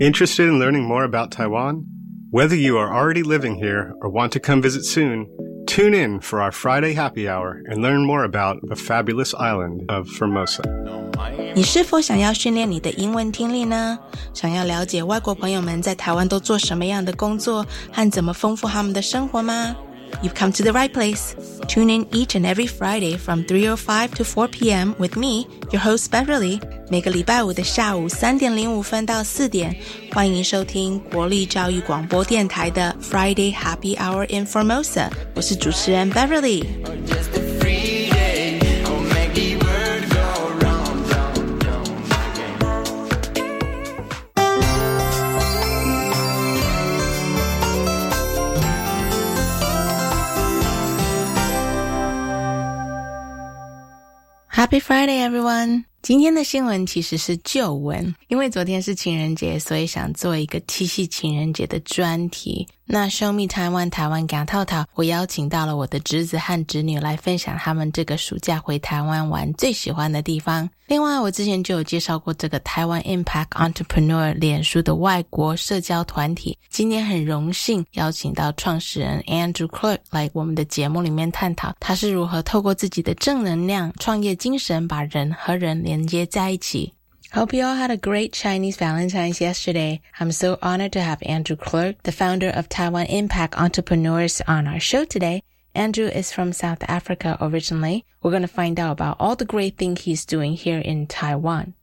Interested in learning more about Taiwan? Whether you are already living here or want to come visit soon, tune in for our Friday happy hour and learn more about the fabulous island of Formosa. 你是否想要训练你的英文听力呢？想要了解外国朋友们在台湾都做什么样的工作和怎么丰富他们的生活吗 ？You've come to the right place. Tune in each and every Friday from 3.05 to 4 p.m. with me, your host Beverly. 每个礼拜五的下午三点零五分到四点，欢迎收听国立教育广播电台的 Friday Happy Hour in Formosa。我是主持人 Beverly。 Happy Friday, everyone! 今天的新闻其实是旧闻，因为昨天是情人节，所以想做一个七夕情人节的专题。那 Show Me Taiwan 台湾港套套，我邀请到了我的侄子和侄女来分享他们这个暑假回台湾玩最喜欢的地方。另外，我之前就有介绍过这个台湾 Impact Entrepreneur 脸书的外国社交团体。今天很荣幸邀请到创始人 Andrew Clark 来我们的节目里面探讨，他是如何透过自己的正能量、创业精神，把人和人连接在一起。Hope you all had a great Chinese Valentine's yesterday. I'm so honored to have Andrew Klerck, the founder of Taiwan Impact Entrepreneurs, on our show today. Andrew is from South Africa originally. We're going to find out about all the great things he's doing here in Taiwan.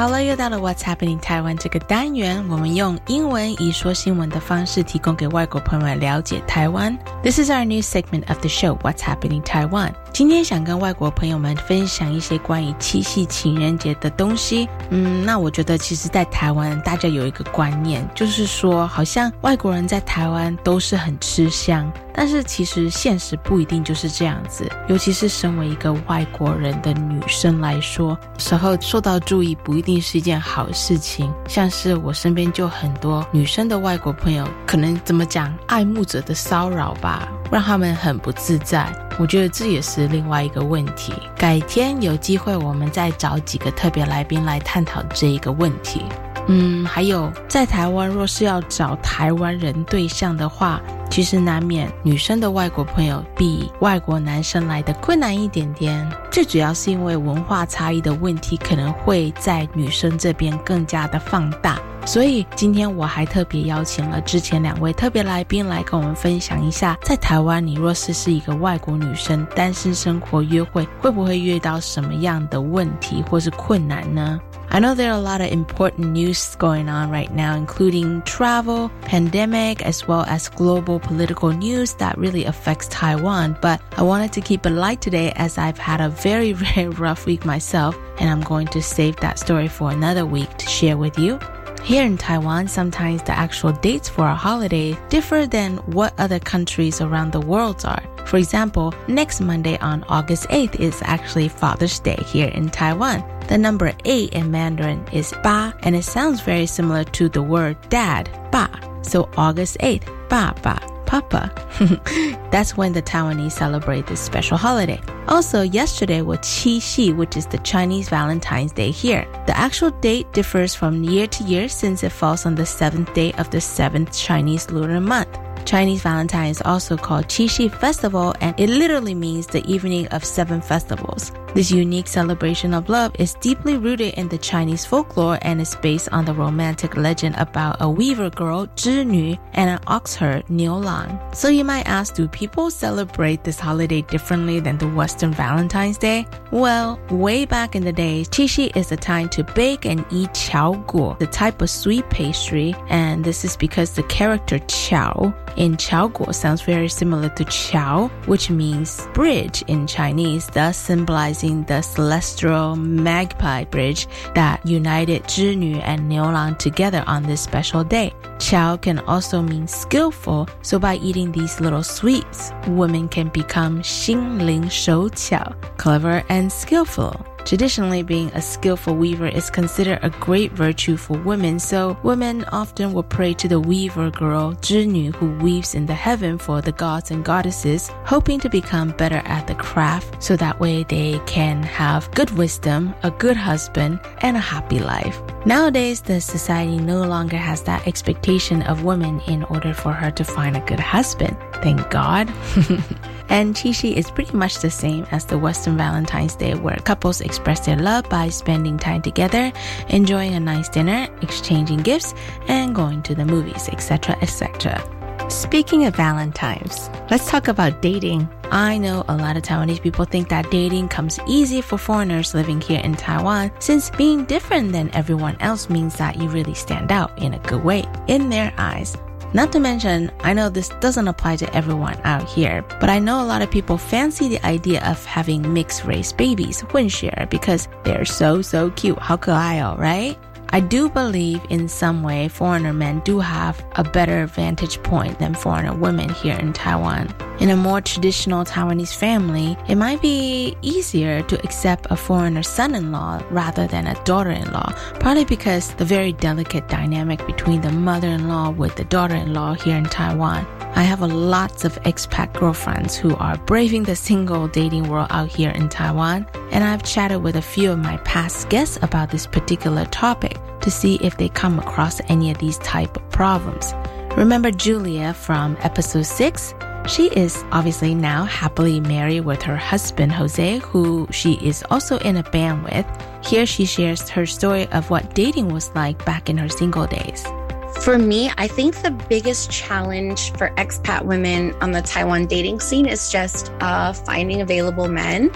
好了又到了 What's Happening Taiwan 这个单元，我们用英文以说新闻的方式，提供给外国朋友们了解台湾。This is our new segment of the show, What's Happening Taiwan。今天想跟外国朋友们分享一些关于七夕情人节的东西。嗯，那我觉得其实，在台湾大家有一个观念，就是说，好像外国人在台湾都是很吃香。但是其实现实不一定就是这样子，尤其是身为一个外国人的女生来说，时候受到注意不一定是一件好事情。像是我身边就很多女生的外国朋友，可能怎么讲，爱慕者的骚扰吧，让他们很不自在。我觉得这也是另外一个问题。改天有机会，我们再找几个特别来宾来探讨这一个问题。嗯，还有在台湾，若是要找台湾人对象的话，其实难免女生的外国朋友比外国男生来的困难一点点。最主要是因为文化差异的问题，可能会在女生这边更加的放大。所以今天我还特别邀请了之前两位特别来宾来跟我们分享一下，在台湾你若是是一个外国女生，单身生活约会会不会遇到什么样的问题或是困难呢？I know there are a lot of important news going on right now, including travel, pandemic, as well as global political news that really affects Taiwan. But I wanted to keep it light today as I've had a very, very rough week myself, and I'm going to save that story for another week to share with you. Here in Taiwan, sometimes the actual dates for a holiday differ than what other countries around the world are. For example, next Monday on August 8th is actually Father's Day here in Taiwan. The number 8 in Mandarin is ba, and it sounds very similar to the word dad, ba. So August 8th, ba ba. Papa. That's when the Taiwanese celebrate this special holiday. Also, yesterday was Qixi, which is the Chinese Valentine's Day here. The actual date differs from year to year since it falls on the seventh day of the seventh Chinese lunar month. Chinese Valentine is also called Qixi Festival, and it literally means the evening of seven festivals. This unique celebration of love is deeply rooted in the Chinese folklore and is based on the romantic legend about a weaver girl, Zhi and an ox herd, Niu Lang. So you might ask, do people celebrate this holiday differently than the Western Valentine's Day? Well, way back in the days, Qixi is a time to bake and eat qiao guo, the type of sweet pastry, and this is because the character qiao in Qiaoguo sounds very similar to Qiao, which means bridge in Chinese, thus symbolizing the celestial magpie bridge that united Zhinyu and Niulang together on this special day. Qiao can also mean skillful, so by eating these little sweets, women can become Xingling Shou Qiao, clever and skillful. Traditionally, being a skillful weaver is considered a great virtue for women, so women often will pray to the weaver girl, 织女, who weaves in the heaven for the gods and goddesses, hoping to become better at the craft so that way they can have good wisdom, a good husband, and a happy life. Nowadays, the society no longer has that expectation of women in order for her to find a good husband. Thank God. and Qixi is pretty much the same as the Western Valentine's Day, where couples express their love by spending time together, enjoying a nice dinner, exchanging gifts, and going to the movies, etc., etc. Speaking of Valentine's, let's talk about dating. I know a lot of Taiwanese people think that dating comes easy for foreigners living here in Taiwan since being different than everyone else means that you really stand out in a good way in their eyes. Not to mention, I know this doesn't apply to everyone out here, but I know a lot of people fancy the idea of having mixed race babies, 混血, because they're so, so cute. 好可爱哦, right? I do believe in some way foreigner men do have a better vantage point than foreigner women here in Taiwan. In a more traditional Taiwanese family, it might be easier to accept a foreigner son-in-law rather than a daughter-in-law, probably because the very delicate dynamic between the mother-in-law with the daughter-in-law here in Taiwan. I have lots of expat girlfriends who are braving the single dating world out here in Taiwan, and I've chatted with a few of my past guests about this particular topic to see if they come across any of these type of problems. Remember Julia from episode 6? She is obviously now happily married with her husband Jose, who she is also in a band with. Here she shares her story of what dating was like back in her single days. For me, I think the biggest challenge for expat women on the Taiwan dating scene is just uh, finding available men.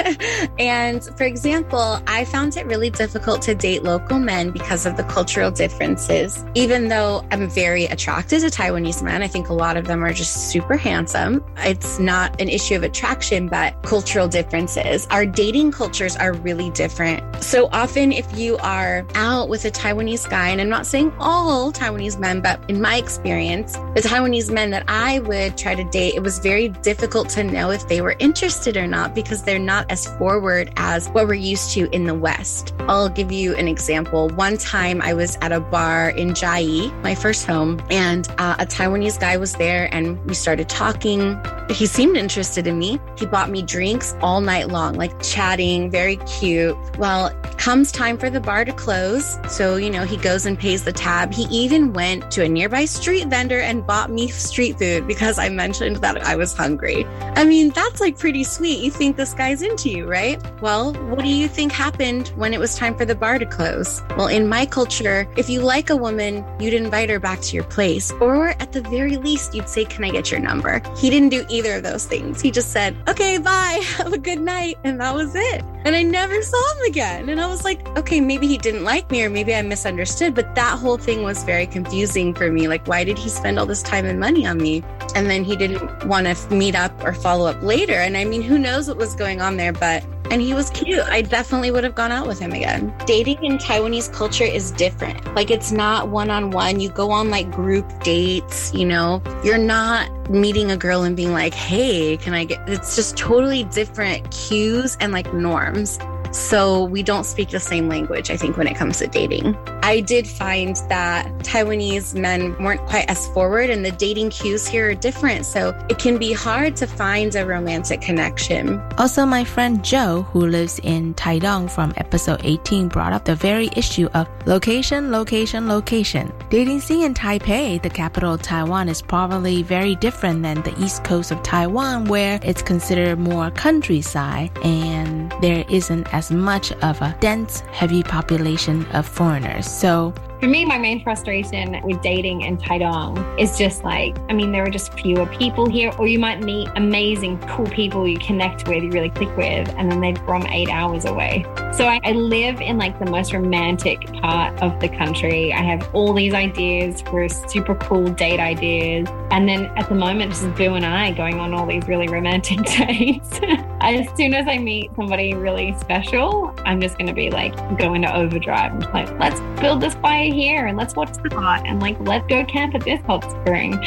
and for example, I found it really difficult to date local men because of the cultural differences. Even though I'm very attracted to Taiwanese men, I think a lot of them are just super handsome. It's not an issue of attraction, but cultural differences. Our dating cultures are really different. So often, if you are out with a Taiwanese guy, and I'm not saying all Taiwanese men, but in my experience, the Taiwanese men that I would try to date, it was very difficult to know if they were interested or not because they're not as forward as what we're used to in the West. I'll give you an example. One time I was at a bar in Chiayi, my first home, and uh, a Taiwanese guy was there and we started talking. He seemed interested in me. He bought me drinks all night long, like chatting, very cute. Well, comes time for the bar to close. So, you know, he goes and pays the tab. He even went to a nearby street vendor and bought me street food because I mentioned that I was hungry. I mean, that's like pretty sweet. You think this guy's into you, right? Well, what do you think happened when it was time for the bar to close? Well, in my culture, if you like a woman, you'd invite her back to your place, or at the very least, you'd say, Can I get your number? He didn't do either of those things. He just said, Okay, bye, have a good night. And that was it. And I never saw him again. And I was like, Okay, maybe he didn't like me, or maybe I misunderstood. But that whole thing was very confusing for me. Like, why did he spend all this time and money on me? And then he didn't want to meet up or follow up later. And I mean, who knows what was going on there, but and he was cute. I definitely would have gone out with him again. Dating in Taiwanese culture is different. Like it's not one on one. You go on like group dates, you know. You're not meeting a girl and being like, "Hey, can I get?" It's just totally different cues and like norms. So we don't speak the same language, I think, when it comes to dating. I did find that Taiwanese men weren't quite as forward, and the dating cues here are different. So it can be hard to find a romantic connection. Also, my friend Joe, who lives in Taidong from episode 18, brought up the very issue of location, location, location. Dating scene in Taipei, the capital of Taiwan, is probably very different than the east coast of Taiwan, where it's considered more countryside and there isn't as much of a dense, heavy population of foreigners. So for me, my main frustration with dating in Taidong is just like, I mean, there are just fewer people here, or you might meet amazing, cool people you connect with, you really click with, and then they're from eight hours away. So I, I live in like the most romantic part of the country. I have all these ideas for super cool date ideas. And then at the moment, this is Boo and I going on all these really romantic dates. as soon as I meet somebody really special, I'm just going to be like, going to overdrive and like, let's build this fire here and let's watch the hot and like let's go camp at this hot spring.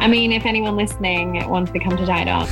I mean, if anyone listening wants to come to Taiwan,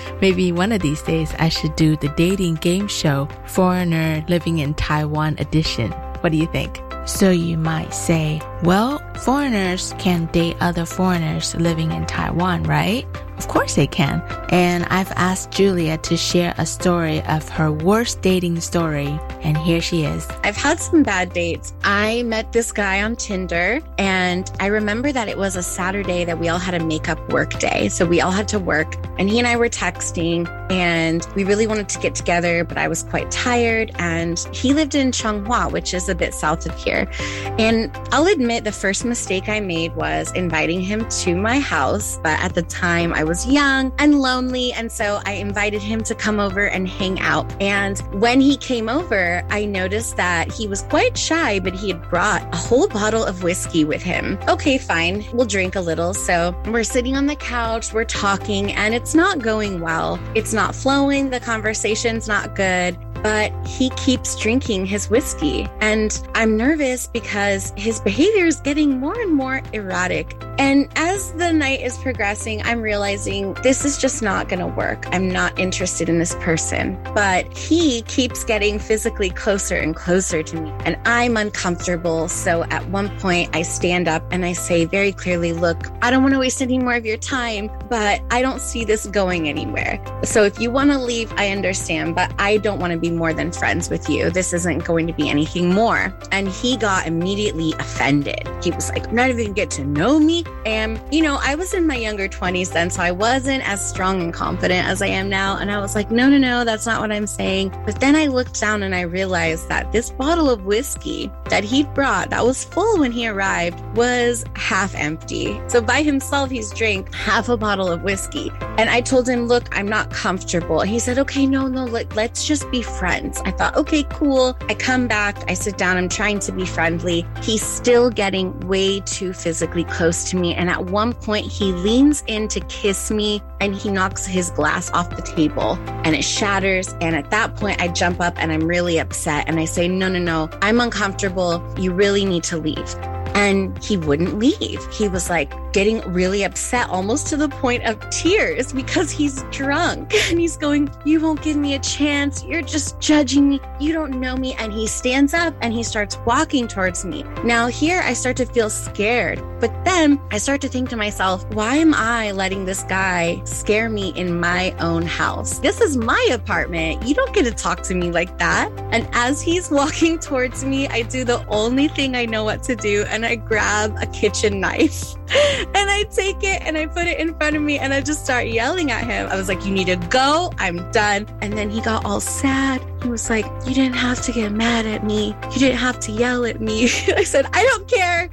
Maybe one of these days I should do the dating game show, Foreigner Living in Taiwan edition. What do you think? So you might say, well, foreigners can date other foreigners living in Taiwan, right? Of course they can. And I've asked Julia to share a story of her worst dating story. And here she is. I've had some bad dates. I met this guy on Tinder, and I remember that it was a Saturday that we all had a makeup work day. So we all had to work, and he and I were texting, and we really wanted to get together, but I was quite tired. And he lived in Changhua, which is a bit south of here. And I'll admit the first mistake I made was inviting him to my house, but at the time I was young and lonely. And so I invited him to come over and hang out. And when he came over, I noticed that he was quite shy, but he had brought a whole bottle of whiskey with him. Okay, fine. We'll drink a little. So we're sitting on the couch, we're talking, and it's not going well. It's not flowing. The conversation's not good but he keeps drinking his whiskey. And I'm nervous because his behavior is getting more and more erratic. And as the night is progressing, I'm realizing this is just not going to work. I'm not interested in this person. But he keeps getting physically closer and closer to me. And I'm uncomfortable. So at one point, I stand up and I say very clearly, Look, I don't want to waste any more of your time, but I don't see this going anywhere. So if you want to leave, I understand, but I don't want to be more than friends with you. This isn't going to be anything more. And he got immediately offended. He was like, not even get to know me. And, you know, I was in my younger 20s then, so I wasn't as strong and confident as I am now. And I was like, no, no, no, that's not what I'm saying. But then I looked down and I realized that this bottle of whiskey that he'd brought that was full when he arrived was half empty. So by himself, he's drank half a bottle of whiskey. And I told him, look, I'm not comfortable. He said, okay, no, no, let, let's just be friends. I thought, okay, cool. I come back, I sit down, I'm trying to be friendly. He's still getting way too physically close to me. And at one point, he leans in to kiss me and he knocks his glass off the table and it shatters. And at that point, I jump up and I'm really upset. And I say, no, no, no, I'm uncomfortable. You really need to leave. And he wouldn't leave. He was like getting really upset, almost to the point of tears because he's drunk. And he's going, You won't give me a chance. You're just judging me. You don't know me. And he stands up and he starts walking towards me. Now, here I start to feel scared. But then I start to think to myself, Why am I letting this guy scare me in my own house? This is my apartment. You don't get to talk to me like that. And as he's walking towards me, I do the only thing I know what to do. And I grab a kitchen knife and I take it and I put it in front of me and I just start yelling at him. I was like, You need to go. I'm done. And then he got all sad. He was like, You didn't have to get mad at me. You didn't have to yell at me. I said, I don't care.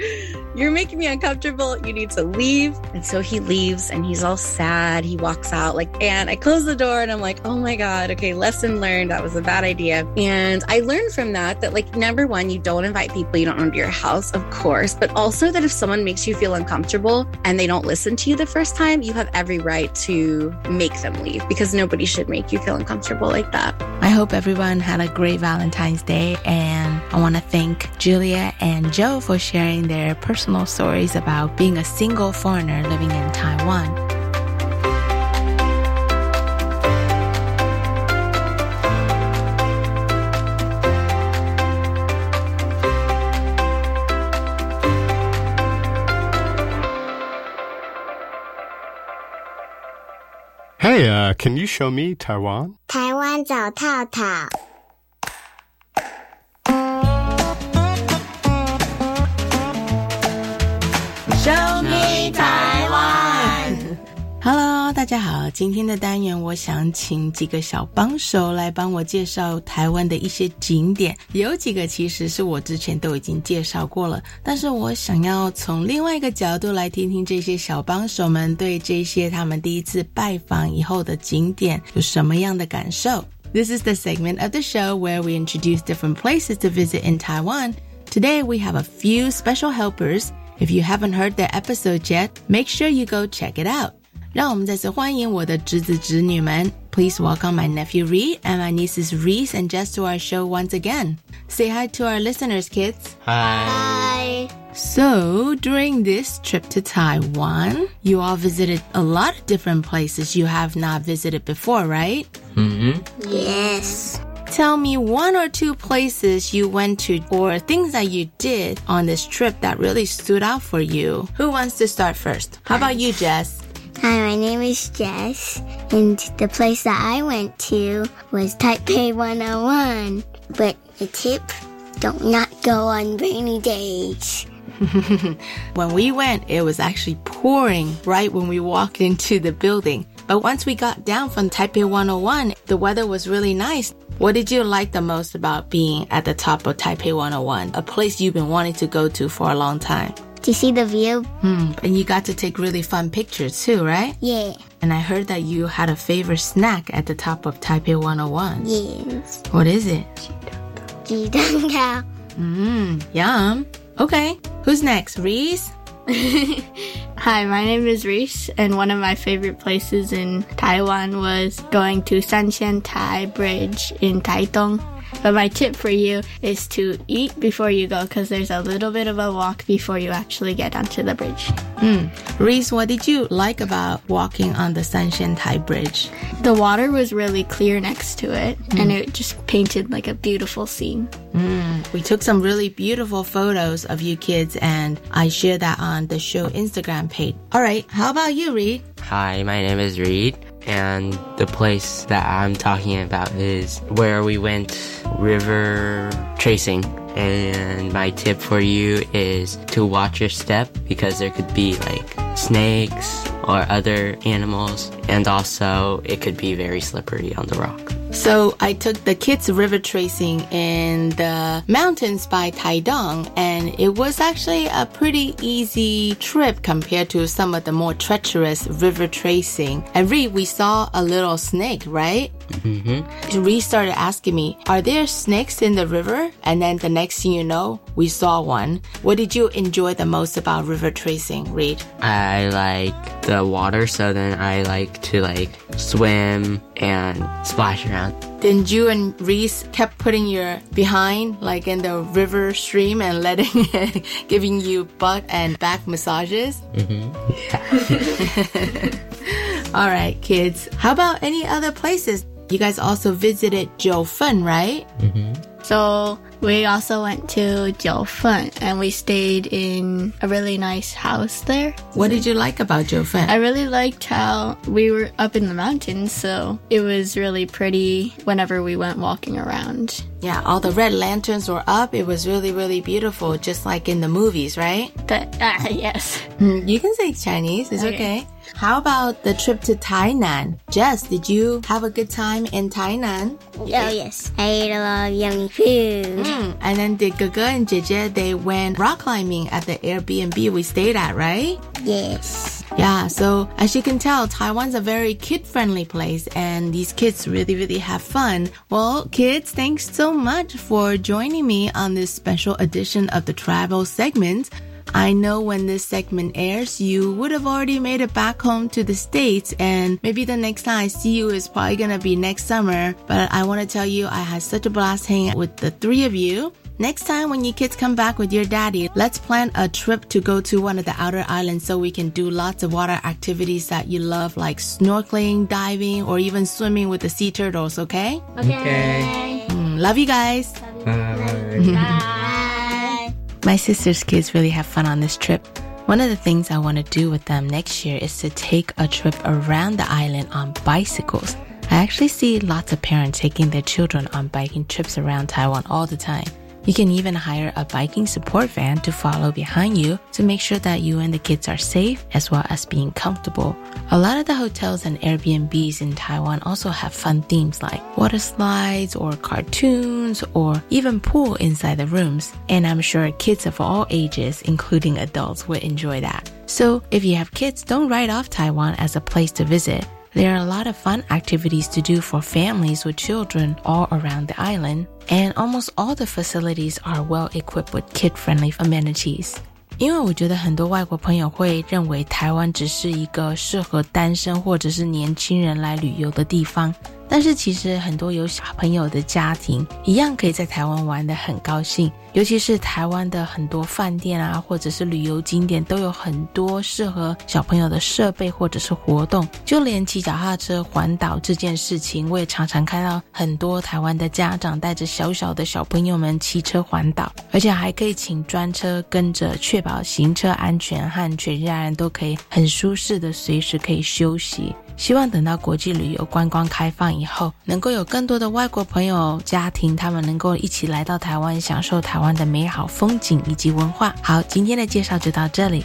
You're making me uncomfortable. You need to leave. And so he leaves and he's all sad. He walks out like, and I close the door and I'm like, oh my God, okay, lesson learned. That was a bad idea. And I learned from that that, like, number one, you don't invite people you don't know to your house, of course, but also that if someone makes you feel uncomfortable and they don't listen to you the first time, you have every right to make them leave because nobody should make you feel uncomfortable like that. I hope everyone had a great Valentine's Day, and I want to thank Julia and Joe for sharing their personal stories about being a single foreigner living in Taiwan. Hey, uh, can you show me Taiwan? 湾找套套。Show me Taiwan。Hello。大家好，今天的单元我想请几个小帮手来帮我介绍台湾的一些景点，有几个其实是我之前都已经介绍过了，但是我想要从另外一个角度来听听这些小帮手们对这些他们第一次拜访以后的景点有什么样的感受。This is the segment of the show where we introduce different places to visit in Taiwan. Today we have a few special helpers. If you haven't heard their episode yet, make sure you go check it out. 让我们再次欢迎我的侄子侄女们。Please welcome my nephew Reed and my nieces Reese and Jess to our show once again. Say hi to our listeners, kids. Hi. Hi. So, during this trip to Taiwan, you all visited a lot of different places you have not visited before, right? Mm hmm. Yes. Tell me one or two places you went to or things that you did on this trip that really stood out for you. Who wants to start first? How about you, Jess? Hi, my name is Jess, and the place that I went to was Taipei 101. But the tip, don't not go on rainy days. When we went, it was actually pouring right when we walked into the building. But once we got down from Taipei 101, the weather was really nice. What did you like the most about being at the top of Taipei 101, a place you've been wanting to go to for a long time? to see the view. Hmm. And you got to take really fun pictures too, right? Yeah. And I heard that you had a favorite snack at the top of Taipei 101. Yes. What is it? Mmm, yum. Okay. Who's next? Reese? Hi, my name is Reese, and one of my favorite places in Taiwan was going to Sanxian Tai Bridge in Taitung. But my tip for you is to eat before you go because there's a little bit of a walk before you actually get onto the bridge. Hmm. Reese, what did you like about walking on the Sanxian Tai Bridge? The water was really clear next to it, hmm. and it just painted like a beautiful scene. Hmm. We took some really beautiful photos of you kids and I shared that on the show Instagram page. All right, how about you, Reed? Hi, my name is Reed, and the place that I'm talking about is where we went river tracing. And my tip for you is to watch your step because there could be like snakes or other animals, and also it could be very slippery on the rock. So I took the kids river tracing in the mountains by Taidong and it was actually a pretty easy trip compared to some of the more treacherous river tracing. And Reed, we saw a little snake, right? Mm-hmm. Reed started asking me, are there snakes in the river? And then the next thing you know, we saw one. What did you enjoy the most about river tracing, Reed? I like the water, so then I like to like swim and splash around. Then you and Reese kept putting your behind like in the river stream and letting it, giving you butt and back massages. Mhm. Yeah. All right, kids. How about any other places? You guys also visited Jiufen, right? So we also went to Jiufen, and we stayed in a really nice house there. What did you like about Jiufen? I really liked how we were up in the mountains, so it was really pretty whenever we went walking around. Yeah, all the red lanterns were up. It was really, really beautiful, just like in the movies, right? But ah, yes. Mm, You can say Chinese. It's okay. Okay. How about the trip to Tainan? Jess, did you have a good time in Tainan? Oh, yes. I ate a lot of yummy food. Mm, and then did Gaga and Jeje, they went rock climbing at the Airbnb we stayed at, right? Yes. Yeah, so as you can tell, Taiwan's a very kid-friendly place and these kids really, really have fun. Well, kids, thanks so much for joining me on this special edition of the travel segment. I know when this segment airs, you would have already made it back home to the States and maybe the next time I see you is probably gonna be next summer. But I want to tell you, I had such a blast hanging out with the three of you. Next time when you kids come back with your daddy, let's plan a trip to go to one of the outer islands so we can do lots of water activities that you love like snorkeling, diving, or even swimming with the sea turtles, okay? Okay. Mm, love you guys. My sister's kids really have fun on this trip. One of the things I want to do with them next year is to take a trip around the island on bicycles. I actually see lots of parents taking their children on biking trips around Taiwan all the time. You can even hire a biking support van to follow behind you to make sure that you and the kids are safe as well as being comfortable. A lot of the hotels and Airbnbs in Taiwan also have fun themes like water slides or cartoons or even pool inside the rooms. And I'm sure kids of all ages, including adults, would enjoy that. So if you have kids, don't write off Taiwan as a place to visit. There are a lot of fun activities to do for families with children all around the island, and almost all the facilities are well equipped with kid friendly amenities. 因为我觉得很多外国朋友会认为台湾只是一个适合单身或者是年轻人来旅游的地方， 但是其实很多有小朋友的家庭一样可以在台湾玩得很高兴。尤其是台湾的很多饭店啊，或者是旅游景点，都有很多适合小朋友的设备或者是活动。就连骑脚踏车环岛这件事情，我也常常看到很多台湾的家长带着小小的小朋友们骑车环岛，而且还可以请专车跟着，确保行车安全和全家人都可以很舒适的随时可以休息。希望等到国际旅游观光开放以后，能够有更多的外国朋友家庭，他们能够一起来到台湾，享受台湾的美好风景以及文化。好，今天的介绍就到这里。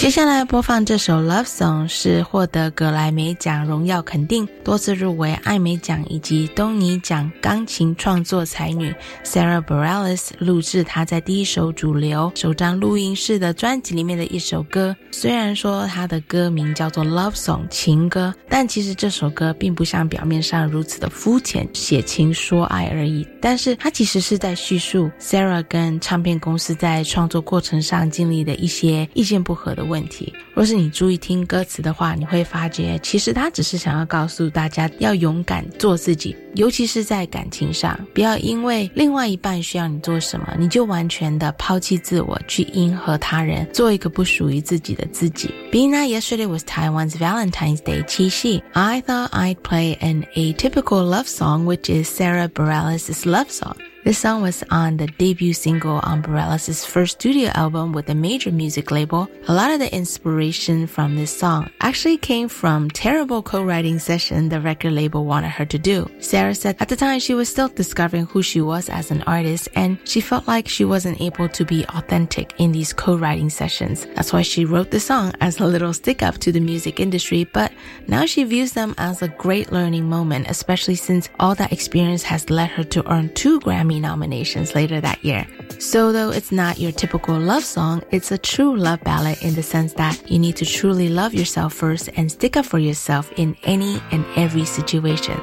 接下来播放这首《Love Song》是获得格莱美奖荣耀肯定，多次入围艾美奖以及东尼奖钢琴创作才女 Sarah Bareilles 录制她在第一首主流首张录音室的专辑里面的一首歌。虽然说她的歌名叫做《Love Song》情歌，但其实这首歌并不像表面上如此的肤浅，写情说爱而已。但是它其实是在叙述 Sarah 跟唱片公司在创作过程上经历的一些意见不合的。问题，若是你注意听歌词的话，你会发觉，其实他只是想要告诉大家要勇敢做自己，尤其是在感情上，不要因为另外一半需要你做什么，你就完全的抛弃自我，去迎合他人，做一个不属于自己的自己。Being that yesterday was Taiwan's Valentine's Day 七夕，I thought I'd play an atypical love song, which is Sarah Bareilles' love song. This song was on the debut single on first studio album with a major music label. A lot of the inspiration from this song actually came from terrible co-writing session the record label wanted her to do. Sarah said at the time she was still discovering who she was as an artist and she felt like she wasn't able to be authentic in these co-writing sessions. That's why she wrote the song as a little stick up to the music industry, but now she views them as a great learning moment, especially since all that experience has led her to earn two Grammy Grammy nominations later that year. So though it's not your typical love song, it's a true love ballad in the sense that you need to truly love yourself first and stick up for yourself in any and every situation.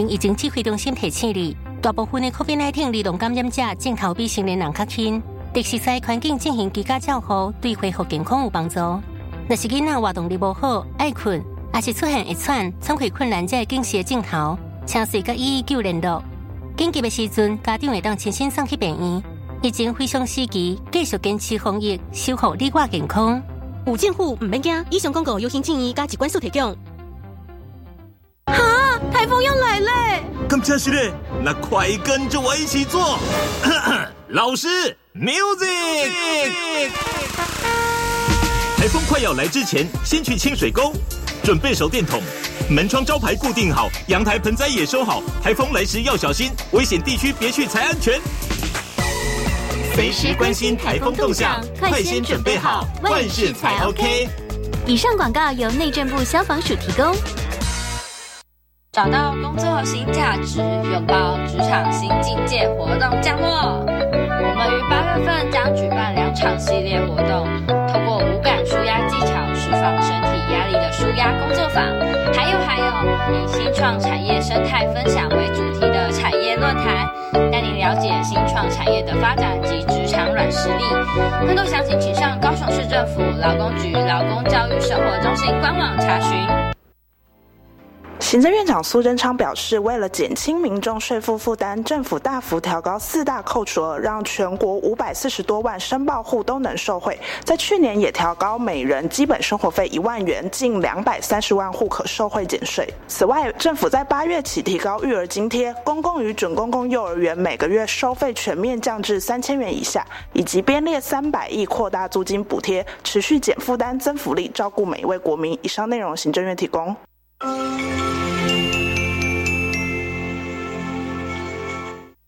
中央流行疫情指挥中心提醒你，大部分的 COVID-19 流动感染者镜头比成年人较轻，特实在环境进行居家照护，对恢复健康有帮助。若是囡仔活动力无好、爱困，还是出现一喘、喘气困难，这警示镜头，请随甲一一九联络。紧急的时阵，家长会当亲身送去病院。疫情非常时期，继续坚持防疫，守护你我健康。有政府唔免惊，以上广告由行建议加一关数提供。台风要来嘞！咁真是嘞，那快跟着我一起做。老师，music。台风快要来之前，先去清水沟，准备手电筒，门窗招牌固定好，阳台盆栽也收好。台风来时要小心，危险地区别去才安全。随时关心台风动向，快先准备好，万事才 OK。以上广告由内政部消防署提供。找到工作新价值，拥抱职场新境界活动降落。我们于八月份将举办两场系列活动，通过无感舒压技巧释放身体压力的舒压工作坊，还有还有以新创产业生态分享为主题的产业论坛，带您了解新创产业的发展及职场软实力。更多详情请上高雄市政府劳工局劳工教育生活中心官网查询。行政院长苏贞昌表示，为了减轻民众税负负担，政府大幅调高四大扣除额，让全国五百四十多万申报户都能受惠。在去年也调高每人基本生活费一万元，近两百三十万户可受惠减税。此外，政府在八月起提高育儿津贴，公共与准公共幼儿园每个月收费全面降至三千元以下，以及编列三百亿扩大租金补贴，持续减负担、增福利，照顾每一位国民。以上内容，行政院提供。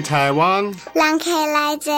台湾。人客来者。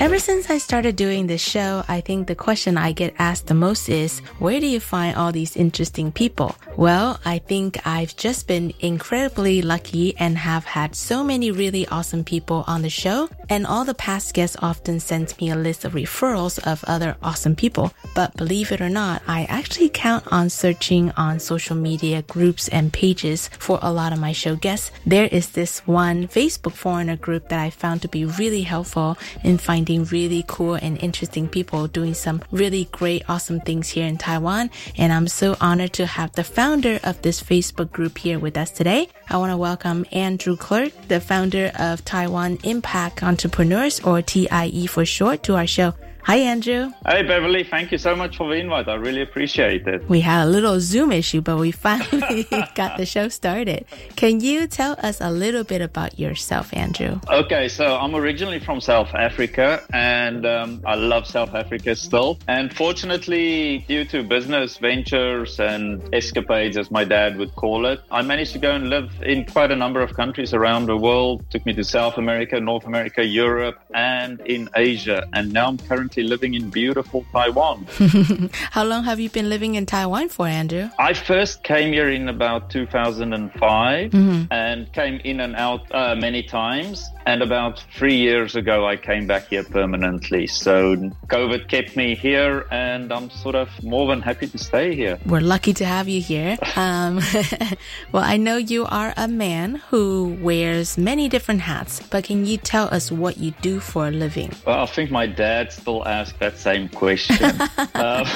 Ever since I started doing this show, I think the question I get asked the most is, where do you find all these interesting people? Well, I think I've just been incredibly lucky and have had so many really awesome people on the show. And all the past guests often send me a list of referrals of other awesome people. But believe it or not, I actually count on searching on social media groups and pages for a lot of my show guests. There is this one Facebook foreigner group that I found to be really helpful in finding really cool and interesting people doing some really great, awesome things here in Taiwan. And I'm so honored to have the founder of this Facebook group here with us today. I want to welcome Andrew Klerck, the founder of Taiwan Impact Entrepreneurs, or TIE for short, to our show. Hi, Andrew. Hey, Beverly. Thank you so much for the invite. I really appreciate it. We had a little Zoom issue, but we finally got the show started. Can you tell us a little bit about yourself, Andrew? Okay, so I'm originally from South Africa and um, I love South Africa still. And fortunately, due to business ventures and escapades, as my dad would call it, I managed to go and live in quite a number of countries around the world. Took me to South America, North America, Europe, and in Asia. And now I'm currently living in beautiful Taiwan. How long have you been living in Taiwan for, Andrew? I first came here in about 2005 Mhm. and came in and out uh, many times. And about three years ago, I came back here permanently. So COVID kept me here, and I'm sort of more than happy to stay here. We're lucky to have you here. Um, well, I know you are a man who wears many different hats, but can you tell us what you do for a living? Well, I think my dad still asks that same question. um,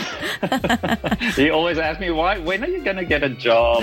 he always asks me, "Why? When are you going to get a job?"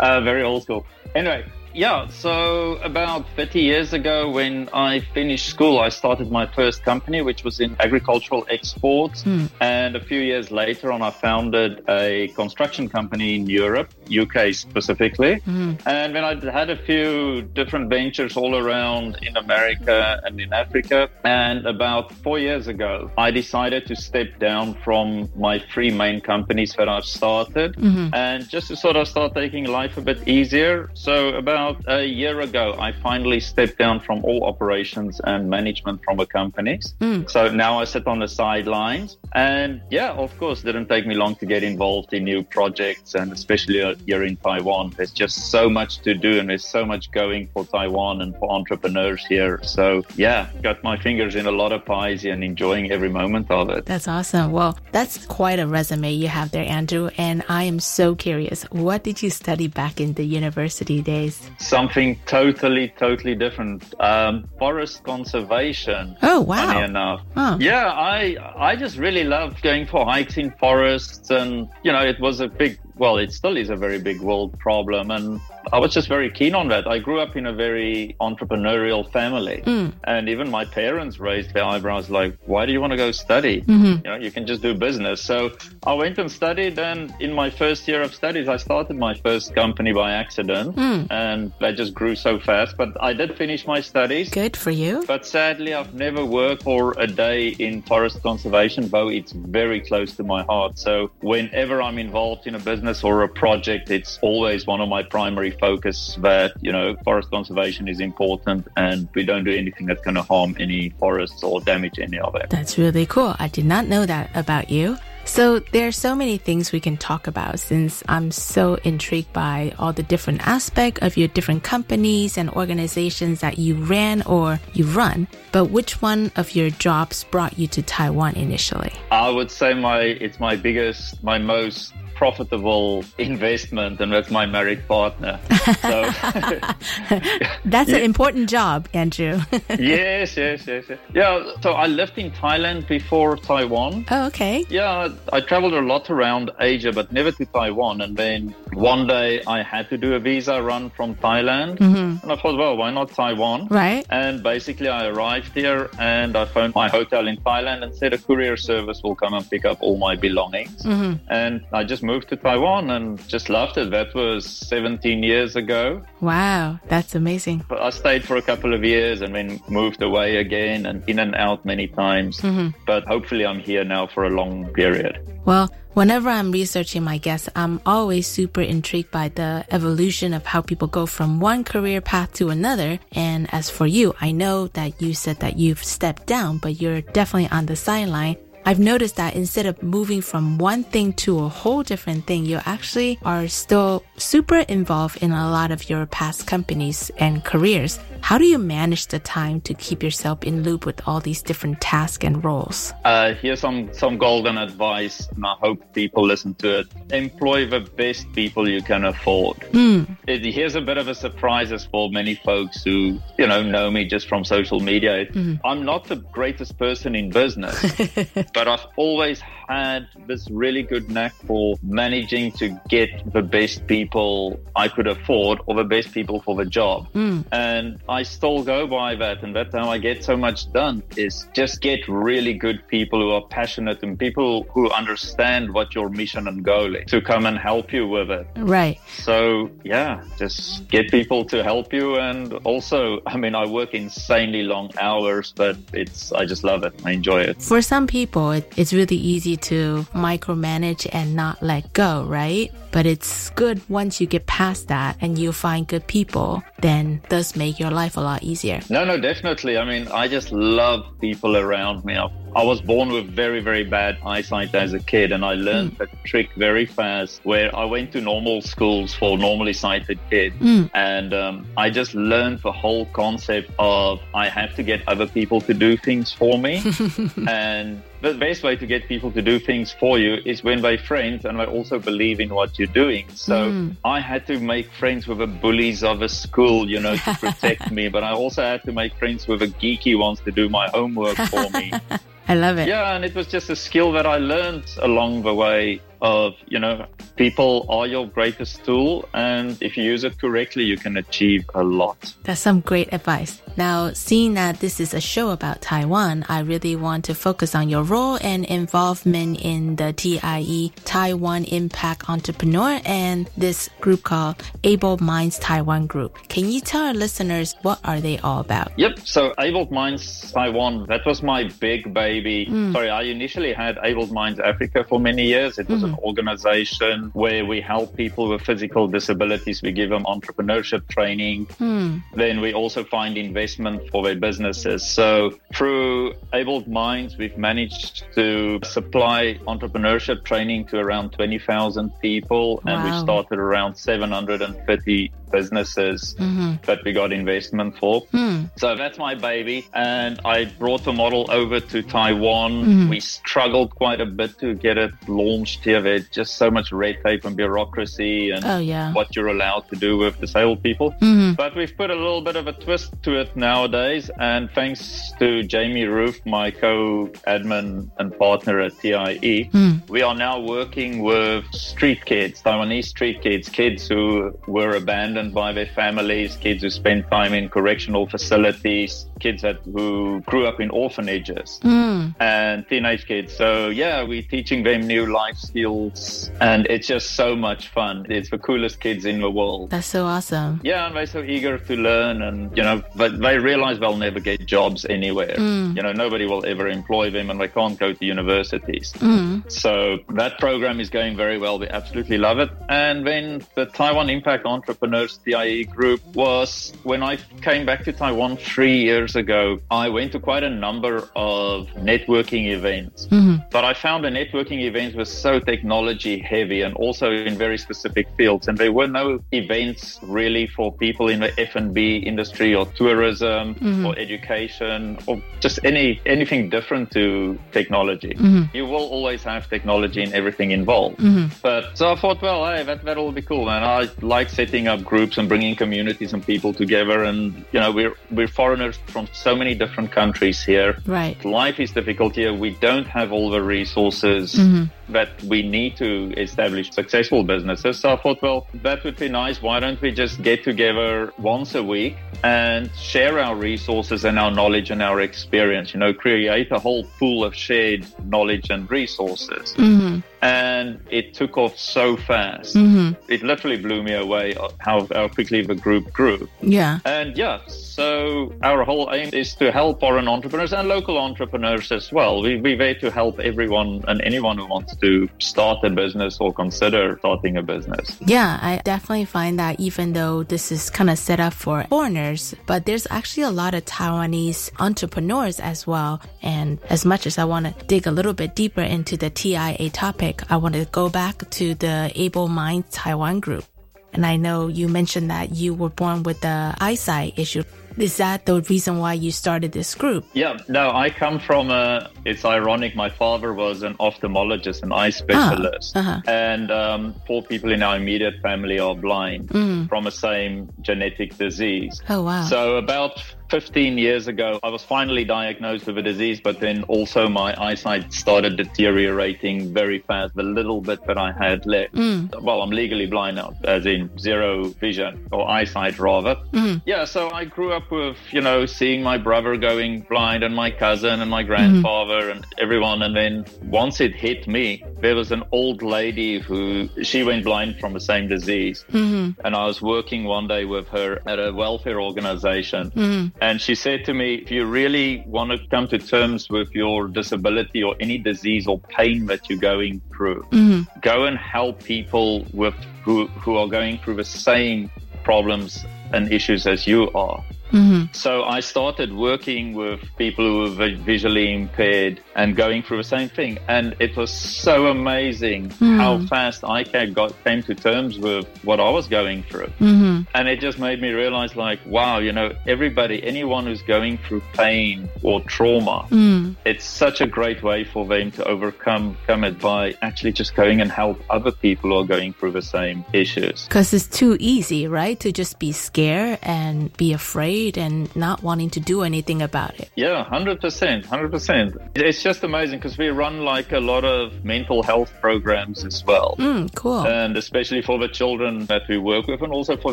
uh, very old school. Anyway, yeah, so about 30 years ago, when I finished school, I started my first company, which was in agricultural exports. Hmm. And a few years later on, I founded a construction company in Europe, UK specifically. Hmm. And then I had a few different ventures all around in America and in Africa. And about four years ago, I decided to step down from my three main companies that I've started Mhm. and just to sort of start taking life a bit easier. So about a year ago, I finally stepped down from all operations and management from the companies. Mm. So now I sit on the sidelines and yeah, of course, it didn't take me long to get involved in new projects and especially uh, here in Taiwan. There's just so much to do and there's so much going for Taiwan and for entrepreneurs here. So yeah, got my fingers in a lot of pies and enjoying every moment of it. That's awesome. Well, that's quite a resume you have there, Andrew. And I am so curious. What did you study back in the university days? Something totally, totally different. Um, forest conservation. Oh, wow. Funny enough. Huh. Yeah, I I just really loved going for hikes in forests, and you know, it was a big. Well, it still is a very big world problem, and I was just very keen on that. I grew up in a very entrepreneurial family, Mm. and even my parents raised their eyebrows, like, "Why do you want to go study? Mhm. You know, you can just do business." So I went and studied, and in my first year of studies, I started my first company by accident, Mm. and that just grew so fast. But I did finish my studies. Good for you. But sadly, I've never worked for a day in forest conservation, though it's very close to my heart. So whenever I'm involved in a business or a project, it's always one of my primary focus that, you know, forest conservation is important and we don't do anything that's going to harm any forests or damage any of it. That's really cool. I did not know that about you. So there are so many things we can talk about since I'm so intrigued by all the different aspects of your different companies and organizations that you ran or you run. But which one of your jobs brought you to Taiwan initially? I would say my it's my biggest, my most profitable investment, and that's my married partner. So That's an important job, Andrew. yes, yes, yes, yes. Yeah, so I lived in Thailand before Taiwan. oh, okay. Yeah, I traveled a lot around Asia, but never to Taiwan. And then one day I had to do a visa run from Thailand. Mhm. And I thought, well, why not Taiwan? Right. And basically, I arrived here and I phoned my hotel in Thailand and said a courier service will come and pick up all my belongings. Mhm. And I just moved to Taiwan and just loved it. That was 17 years ago. Wow, that's amazing. I stayed for a couple of years and then moved away again and in and out many times. Mhm. But hopefully, I'm here now for a long period. Well, whenever I'm researching my guests, I'm always super intrigued by the evolution of how people go from one career path to another. And as for you, I know that you said that you've stepped down, but you're definitely on the sideline. I've noticed that instead of moving from one thing to a whole different thing, you actually are still super involved in a lot of your past companies and careers. How do you manage the time to keep yourself in loop with all these different tasks and roles? Uh, here's some, some golden advice, and I hope people listen to it. Employ the best people you can afford. Hmm. It, here's a bit of a surprise as for many folks who, you know, know me just from social media. Mhm. I'm not the greatest person in business, but I've always had this really good knack for managing to get the best people I could afford or the best people for the job. Mm. And I still go by that. And that's how I get so much done is just get really good people who are passionate and people who understand what your mission and goal is to come and help you with it. Right. So yeah, just get people to help you. And also, I mean, I work insanely long hours, but it's, I just love it. I enjoy it. For some people, it, it's really easy to micromanage and not let go, right? But it's good once you get past that and you find good people, then does make your life a lot easier. No, no, definitely. I mean, I just love people around me. I, I was born with very, very bad eyesight as a kid, and I learned the trick very fast. Where I went to normal schools for normally sighted kids, Mm. and um, I just learned the whole concept of I have to get other people to do things for me, and the best way to get people to do things for you is when they're friends and they also believe in what you're doing. So Mm. I had to make friends with the bullies of a school, you know, to protect me, but I also had to make friends with the geeky ones to do my homework for me. I love it. Yeah, and it was just a skill that I learned along the way of, you know, people are your greatest tool. And if you use it correctly, you can achieve a lot. That's some great advice. Now, seeing that this is a show about Taiwan, I really want to focus on your role and involvement in the TIE, Taiwan Impact Entrepreneur, and this group called Abled Minds Taiwan Group. Can you tell our listeners what are they all about? Yep. So Abled Minds Taiwan, that was my big baby. Mm. Sorry, I initially had Abled Minds Africa for many years. It was mm-hmm. An organization where we help people with physical disabilities. We give them entrepreneurship training. Mm. Then we also find investment for their businesses. So through Abled Minds, we've managed to supply entrepreneurship training to around 20,000 people wow. and we started around 750 businesses mm-hmm. that we got investment for. Mm. So that's my baby. And I brought the model over to Taiwan. Mm-hmm. We struggled quite a bit to get it launched here. There's just so much red tape and bureaucracy and oh, yeah. what you're allowed to do with disabled people. Mm-hmm. But we've put a little bit of a twist to it nowadays. And thanks to Jamie Roof, my co-admin and partner at TIE, mm. we are now working with street kids, Taiwanese street kids, kids who were abandoned by their families, kids who spend time in correctional facilities, kids that who grew up in orphanages mm. and teenage kids. So yeah, we're teaching them new life skills and it's just so much fun. It's the coolest kids in the world. That's so awesome. Yeah, and they're so eager to learn and you know, but they realize they'll never get jobs anywhere. Mm. You know, nobody will ever employ them and they can't go to universities. Mm. So that program is going very well. We absolutely love it. And then the Taiwan Impact Entrepreneurs TIE group was when I came back to Taiwan three years ago, I went to quite a number of networking events. Mm-hmm. But I found the networking events were so technology heavy and also in very specific fields. And there were no events really for people in the F&B industry or tourism mm-hmm. or education or just any anything different to technology. Mm-hmm. You will always have technology in everything involved. Mm-hmm. But so I thought, well, hey, that, that'll be cool. And I like setting up groups and bringing communities and people together. And, you know, we're, we're foreigners from so many different countries here. Right. Life is difficult here. We don't have all the resources. Mm-hmm that we need to establish successful businesses. So I thought, well, that would be nice. Why don't we just get together once a week and share our resources and our knowledge and our experience? You know, create a whole pool of shared knowledge and resources. Mm-hmm. And it took off so fast. Mm-hmm. It literally blew me away how, how quickly the group grew. Yeah. And yeah, so our whole aim is to help foreign entrepreneurs and local entrepreneurs as well. We, we're there to help everyone and anyone who wants to start a business or consider starting a business. Yeah, I definitely find that even though this is kind of set up for foreigners, but there's actually a lot of Taiwanese entrepreneurs as well. And as much as I want to dig a little bit deeper into the TIE topic, I want to go back to the Abled Mind Taiwan group. And I know you mentioned that you were born with the eyesight issue. Is that the reason why you started this group? Yeah, no, I come from a. It's ironic. My father was an ophthalmologist, an eye specialist, ah, uh-huh. and um, four people in our immediate family are blind mm. from the same genetic disease. Oh wow! So about 15 years ago, I was finally diagnosed with a disease, but then also my eyesight started deteriorating very fast. The little bit that I had left. Mm. Well, I'm legally blind now, as in zero vision or eyesight rather. Mm. Yeah, so I grew up with, you know, seeing my brother going blind and my cousin and my grandfather mm. and everyone. And then once it hit me, there was an old lady who she went blind from the same disease. Mm-hmm. And I was working one day with her at a welfare organization. Mm-hmm. And she said to me, if you really want to come to terms with your disability or any disease or pain that you're going through, mm-hmm. go and help people with who, who are going through the same problems and issues as you are. Mm-hmm. So I started working with people who were visually impaired and going through the same thing. And it was so amazing mm-hmm. how fast I got, came to terms with what I was going through. Mm-hmm. And it just made me realize like, wow, you know, everybody, anyone who's going through pain or trauma, mm. it's such a great way for them to overcome come it by actually just going and help other people who are going through the same issues. Because it's too easy, right? To just be scared and be afraid and not wanting to do anything about it. Yeah, 100%. 100%. It's just amazing because we run like a lot of mental health programs as well. Mm, cool. And especially for the children that we work with and also for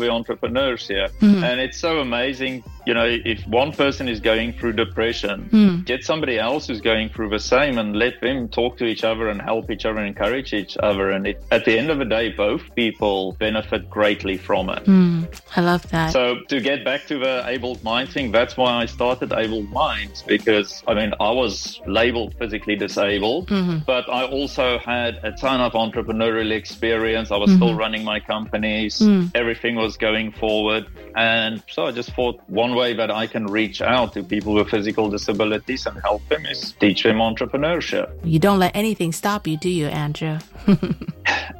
the entrepreneurs here. Mhm. And it's so amazing, you know, if one person is going through depression, Mm. get somebody else who's going through the same and let them talk to each other and help each other and encourage each other. And it, at the end of the day, both people benefit greatly from it. Mm, I love that. So to get back to the Abled Mind thing, that's why I started Abled Minds because I mean I was labeled physically disabled, Mhm. but I also had a ton of entrepreneurial experience. I was still Mhm. running my companies. Mm. Everything was going forward, and so I just thought one way that I can reach out to people with physical disabilities and help them is teach them entrepreneurship. You don't let anything stop you, do you, Andrew?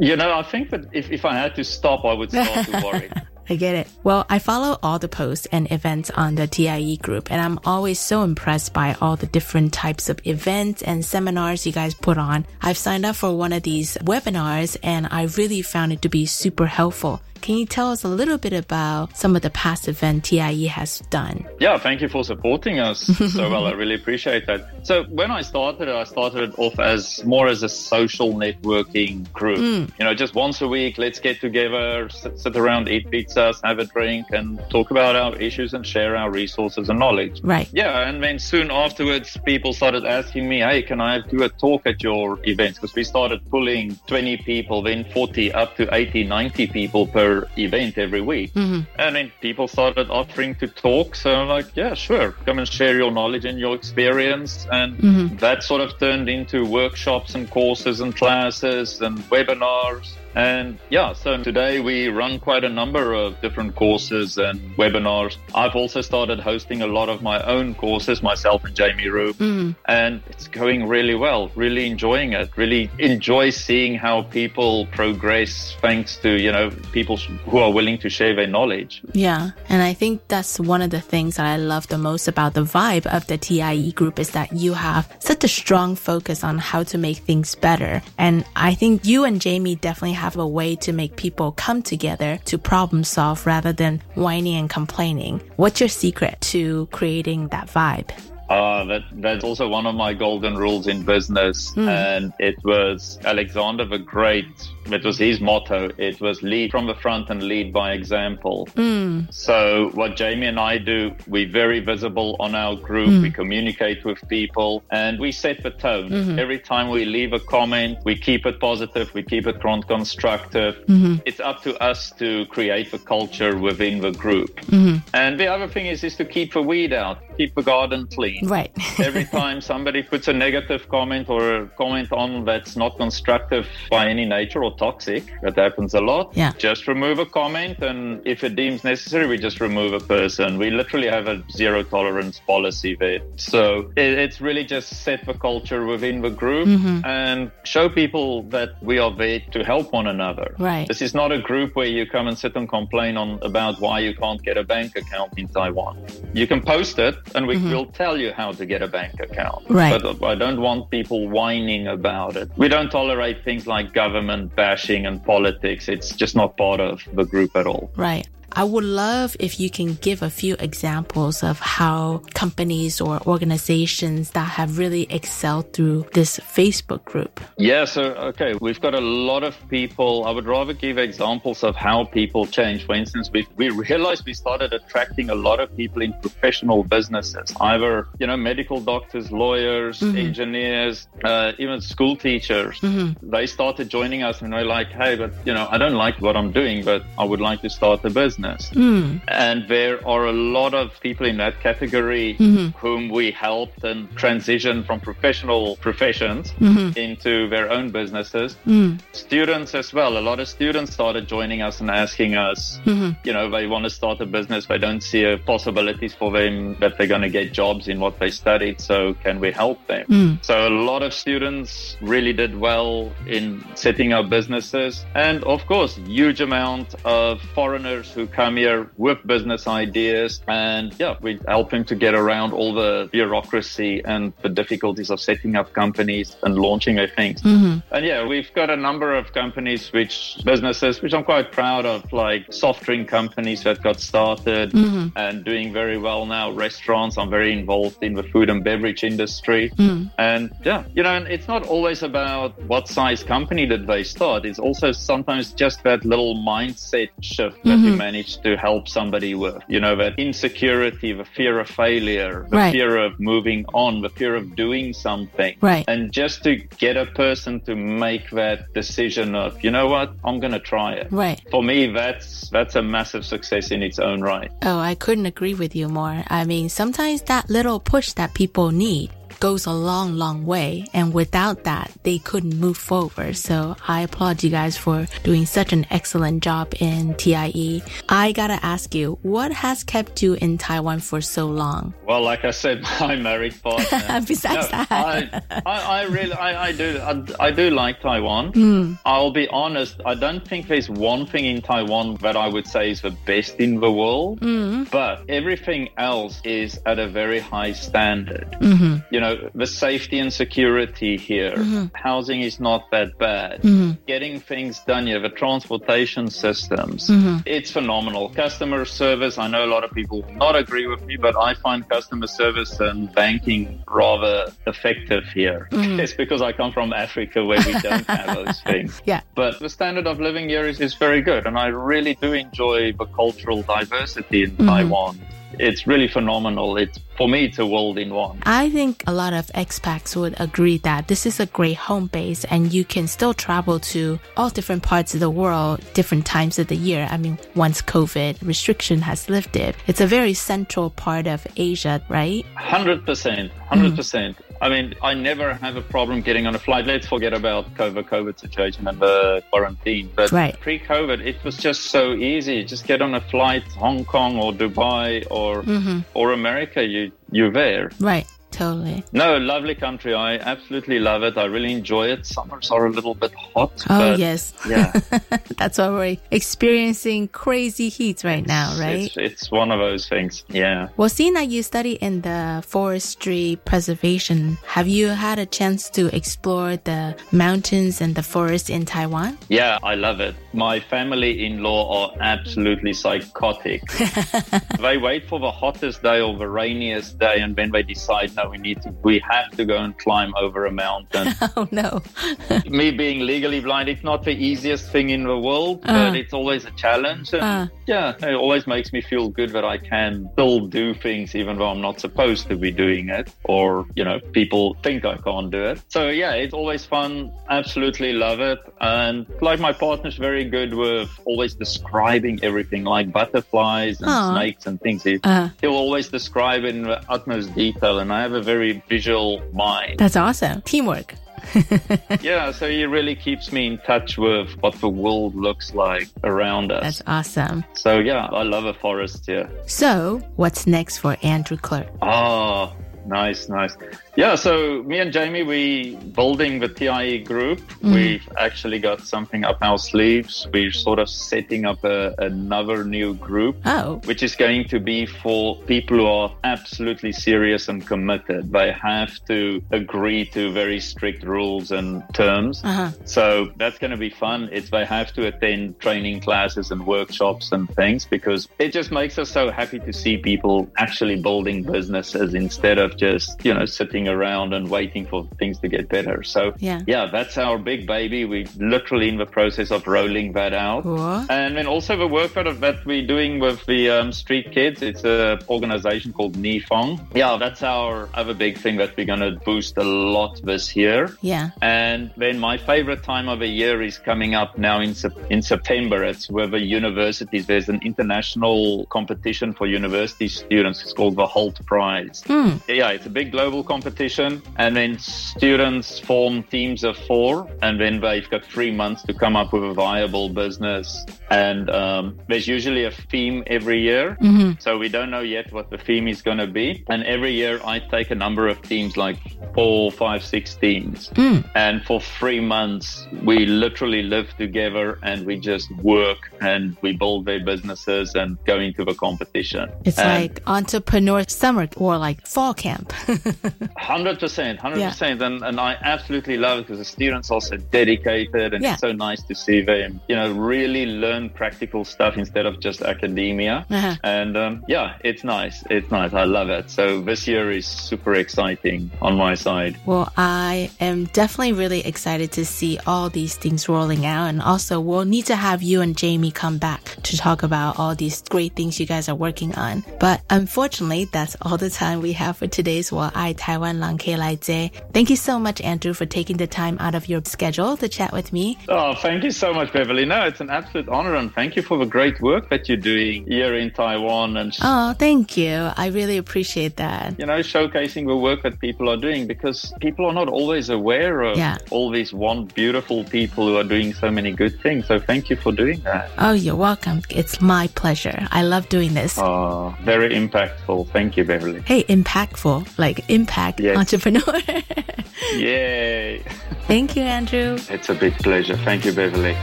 You know, I think that if, if I had to stop, I would start to worry. I get it. Well, I follow all the posts and events on the TIE group, and I'm always so impressed by all the different types of events and seminars you guys put on. I've signed up for one of these webinars, and I really found it to be super helpful. Can you tell us a little bit about some of the past events TIE has done? Yeah, thank you for supporting us so well. I really appreciate that. So when I started I started it off as more as a social networking group. Mm. You know, just once a week, let's get together, sit, sit around, eat pizzas, have a drink, and talk about our issues and share our resources and knowledge. Right. Yeah, and then soon afterwards, people started asking me, "Hey, can I do a talk at your events?" Because we started pulling 20 people, then 40, up to 80, 90 people per event every week. Mhm. And then people started offering to talk. So I'm like, yeah, sure. Come and share your knowledge and your experience. And Mhm. that sort of turned into workshops and courses and classes and webinars. And yeah, so today we run quite a number of different courses and webinars. I've also started hosting a lot of my own courses, myself and Jamie Rube. Mm. And it's going really well, really enjoying it, really enjoy seeing how people progress thanks to, you know, people who are willing to share their knowledge. Yeah, and I think that's one of the things that I love the most about the vibe of the TIE group is that you have such a strong focus on how to make things better. And I think you and Jamie definitely have a way to make people come together to problem solve rather than whining and complaining. What's your secret to creating that vibe? Uh, that that's also one of my golden rules in business, Mm. and it was Alexander the Great. It was his motto. It was lead from the front and lead by example. Mm. So what Jamie and I do, we're very visible on our group. Mm. We communicate with people and we set the tone. Mhm. Every time we leave a comment, we keep it positive. We keep it con- constructive. Mhm. It's up to us to create the culture within the group. Mhm. And the other thing is, is to keep the weed out, keep the garden clean. Right. Every time somebody puts a negative comment or a comment on that's not constructive by any nature or toxic, that happens a lot. Yeah. Just remove a comment, and if it deems necessary, we just remove a person. We literally have a zero tolerance policy there. So it, it's really just set the culture within the group Mhm. and show people that we are there to help one another. Right. This is not a group where you come and sit and complain on about why you can't get a bank account in Taiwan. You can post it, and we Mhm. will tell you how to get a bank account. Right. But I don't want people whining about it. We don't tolerate things like government bashing and politics. It's just not part of the group at all. Right. I would love if you can give a few examples of how companies or organizations that have really excelled through this Facebook group. Yeah, so okay, we've got a lot of people. I would rather give examples of how people change. For instance, we we realized we started attracting a lot of people in professional businesses, either you know medical doctors, lawyers, Mhm. engineers, uh, even school teachers. Mhm. They started joining us, and they're like, "Hey, but you know, I don't like what I'm doing, but I would like to start a business." Mm. And there are a lot of people in that category Mhm. whom we helped and transition from professional professions Mhm. into their own businesses. Mm. Students as well. A lot of students started joining us and asking us, Mhm. you know, they want to start a business. They don't see uh, possibilities for them that they're going to get jobs in what they studied. So can we help them? Mm. So a lot of students really did well in setting up businesses. And of course, huge amount of foreigners who come here with business ideas. And yeah, we help him to get around all the bureaucracy and the difficulties of setting up companies and launching their things. Mm-hmm. And yeah, we've got a number of companies, which businesses, which I'm quite proud of, like soft drink companies that got started Mm-hmm. and doing very well now. Restaurants, I'm very involved in the food and beverage industry. Mm. And yeah, you know, and it's not always about what size company did they start. It's also sometimes just that little mindset shift that you Mhm. Manage to help somebody with. You know, that insecurity, the fear of failure, the Right. fear of moving on, the fear of doing something. Right. And just to get a person to make that decision of, you know what, I'm going to try it. Right. For me, that's that's a massive success in its own right. Oh, I couldn't agree with you more. I mean, sometimes that little push that people need goes a long, long way. And without that, they couldn't move forward. So I applaud you guys for doing such an excellent job in TIE. I gotta ask you, what has kept you in Taiwan for so long? Well, like I said, my married partner. Besides No, that. I, I, I really, I, I do, I, I do like Taiwan. Mm. I'll be honest. I don't think there's one thing in Taiwan that I would say is the best in the world. Mm. But everything else is at a very high standard. Mm-hmm. You know, the safety and security here, Mhm. housing is not that bad. Mhm. Getting things done here, the transportation systems, Mhm. it's phenomenal. Customer service, I know a lot of people will not agree with me, but I find customer service and banking rather effective here. Mhm. It's because I come from Africa where we don't have those things. Yeah. But the standard of living here is, is very good, and I really do enjoy the cultural diversity in Mhm. Taiwan. It's really phenomenal. It's for me, it's a world in one. I think a lot of expats would agree that this is a great home base and you can still travel to all different parts of the world, different times of the year. I mean, once COVID restriction has lifted, it's a very central part of Asia, right? Hundred percent, hundred percent. I mean, I never have a problem getting on a flight. Let's forget about COVID, COVID situation and the quarantine. But Right. pre-COVID, it was just so easy. Just get on a flight, Hong Kong or Dubai or Mhm. or America. You you're there. Right. Totally. No, lovely country. I absolutely love it. I really enjoy it. Summers are a little bit hot. Oh, yes. Yeah. That's why we're experiencing crazy heat right now, right? It's, it's one of those things. Yeah. Well, seeing that you study in the forestry preservation, have you had a chance to explore the mountains and the forest in Taiwan? Yeah, I love it. My family in law are absolutely psychotic. they wait for the hottest day or the rainiest day, and then they decide, no, we need to, we have to go and climb over a mountain. Oh no. Me being legally blind, it's not the easiest thing in the world, Uh. but it's always a challenge. And Uh. yeah, it always makes me feel good that I can still do things even though I'm not supposed to be doing it, or, you know, people think I can't do it. So yeah, it's always fun. Absolutely love it. And like my partner's very good with always describing everything like butterflies and Aw. snakes and things. He, Uh. He'll always describe in the utmost detail, and I have a very visual mind. That's awesome. Teamwork. yeah, so he really keeps me in touch with what the world looks like around us. That's awesome. so yeah, I love a forest here. So, what's next for Andrew Klerck? Oh, nice, nice. Yeah, so me and Jamie, we building the TIE group. Mhm. We've actually got something up our sleeves. We're sort of setting up a, another new group. Oh. Which is going to be for people who are absolutely serious and committed. They have to agree to very strict rules and terms. Uh-huh. So that's going to be fun. It's they have to attend training classes and workshops and things because it just makes us so happy to see people actually building businesses instead of just, you know, sitting around and waiting for things to get better. So Yeah. yeah, that's our big baby. We're literally in the process of rolling that out. Cool. And then also the work that, we're doing with the um, street kids. It's a organization called Nifong. Yeah, that's our other big thing that we're going to boost a lot this year. Yeah. And then my favorite time of the year is coming up now in, in September. It's with the universities. There's an international competition for university students. It's called the Hult Prize. Hmm. Yeah, it's a big global competition competition, and then students form teams of four, and then they've got three months to come up with a viable business. And um, there's usually a theme every year, Mhm. so we don't know yet what the theme is going to be. And every year I take a number of teams, like four, five, six teams. Mm. And for three months, we literally live together and we just work and we build their businesses and go into the competition. It's And like entrepreneur summer or like fall camp. Hundred percent, hundred percent, and and I absolutely love it because the students are so dedicated, and yeah. it's so nice to see them, you know, really learn practical stuff instead of just academia. Uh-huh. And um, yeah, it's nice, it's nice. I love it. So this year is super exciting on my side. Well, I am definitely really excited to see all these things rolling out, and also we'll need to have you and Jamie come back to talk about all these great things you guys are working on. But unfortunately, that's all the time we have for today's Well, I Taiwan. Lang Thank you so much, Andrew, for taking the time out of your schedule to chat with me. Oh, thank you so much, Beverly. No, it's an absolute honor, and thank you for the great work that you're doing here in Taiwan. And oh, thank you. I really appreciate that. You know, showcasing the work that people are doing because people are not always aware of yeah. all these one beautiful people who are doing so many good things. So thank you for doing that. Oh, you're welcome. It's my pleasure. I love doing this. Oh, very impactful. Thank you, Beverly. Hey, impactful, like impact Yes. entrepreneur. Yay. Thank you, Andrew. It's a big pleasure. Thank you, Beverly.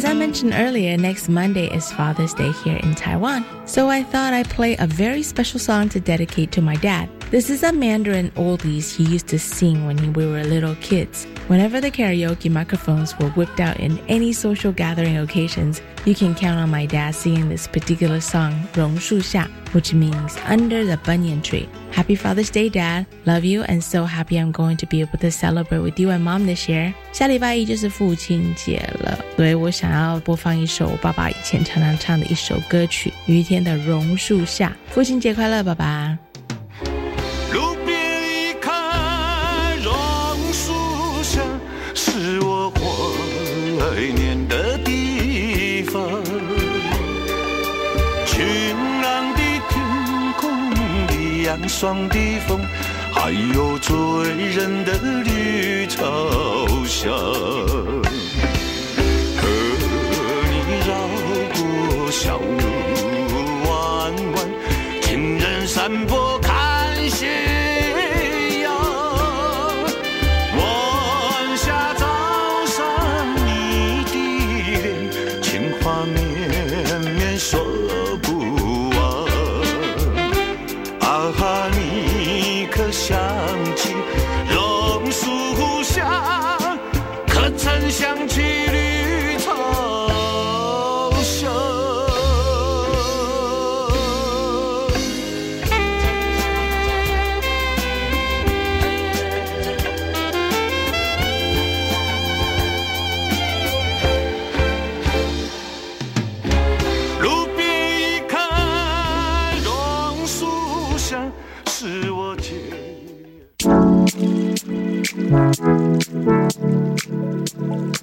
As I mentioned earlier, next Monday is Father's Day here in Taiwan. So I thought I'd play a very special song to dedicate to my dad. This is a Mandarin oldies he used to sing when we were little kids. Whenever the karaoke microphones were whipped out in any social gathering occasions, you can count on my dad singing this particular song, 榕树下, which means under the banyan tree. Happy Father's Day, Dad. Love you and so happy I'm going to be able to celebrate with you and Mom this year. 下礼拜一就是父亲节了，所以我想要播放一首我爸爸以前常常唱的一首歌曲《于天的榕树下》。父亲节快乐，爸爸！路边一棵榕树下，是我怀念的地方。晴朗的天空里， 凉爽的风，还有醉人的绿草香。和你绕过小路弯弯，情人山坡看星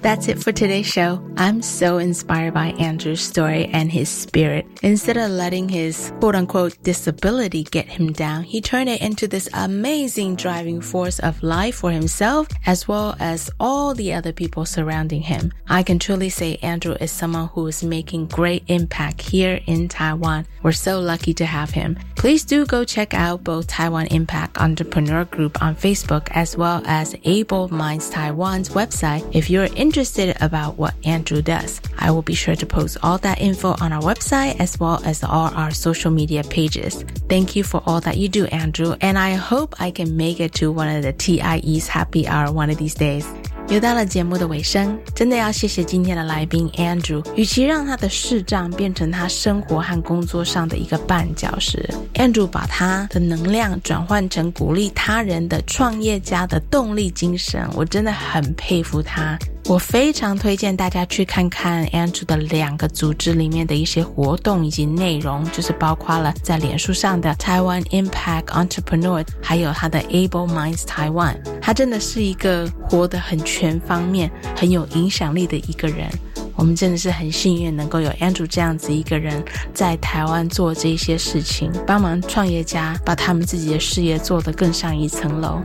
That's it for today's show. I'm so inspired by Andrew's story and his spirit. Instead of letting his quote unquote disability get him down, he turned it into this amazing driving force of life for himself as well as all the other people surrounding him. I can truly say Andrew is someone who is making great impact here in Taiwan. We're so lucky to have him. Please do go check out both Taiwan Impact Entrepreneur Group on Facebook as well as Abled Minds Taiwan's website if you're interested about what Andrew does. I will be sure to post all that info on our website as well as all our social media pages. Thank you for all that you do, Andrew, and I hope I can make it to one of the TIE's happy hour one of these days. 又到了节目的尾声，真的要谢谢今天的来宾 Andrew。与其让他的视障变成他生活和工作上的一个绊脚石，Andrew 把他的能量转换成鼓励他人的创业家的动力精神，我真的很佩服他。我非常推荐大家去看看 Andrew 的两个组织里面的一些活动以及内容，就是包括了在脸书上的 Taiwan Impact Entrepreneur，还有他的 Able Minds Taiwan。他真的是一个活得很全方面、很有影响力的一个人。我们真的是很幸运，能够有 Andrew 这样子一个人在台湾做这些事情，帮忙创业家把他们自己的事业做得更上一层楼。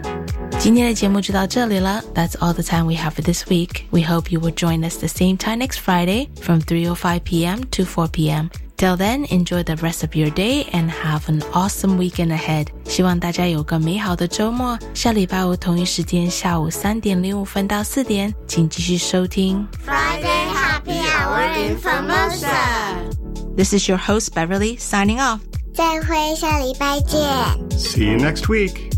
今天的节目就到这里了。That's all the time we have for this week. We hope you will join us the same time next Friday from 3:05 p.m. to 4 p.m. Till then, enjoy the rest of your day and have an awesome weekend ahead. 希望大家有个美好的周末。下礼拜五同一时间下午三点零五分到四点，请继续收听 Friday Happy Hour in Formosa. This is your host Beverly signing off. 再会，下礼拜见。 See you next week.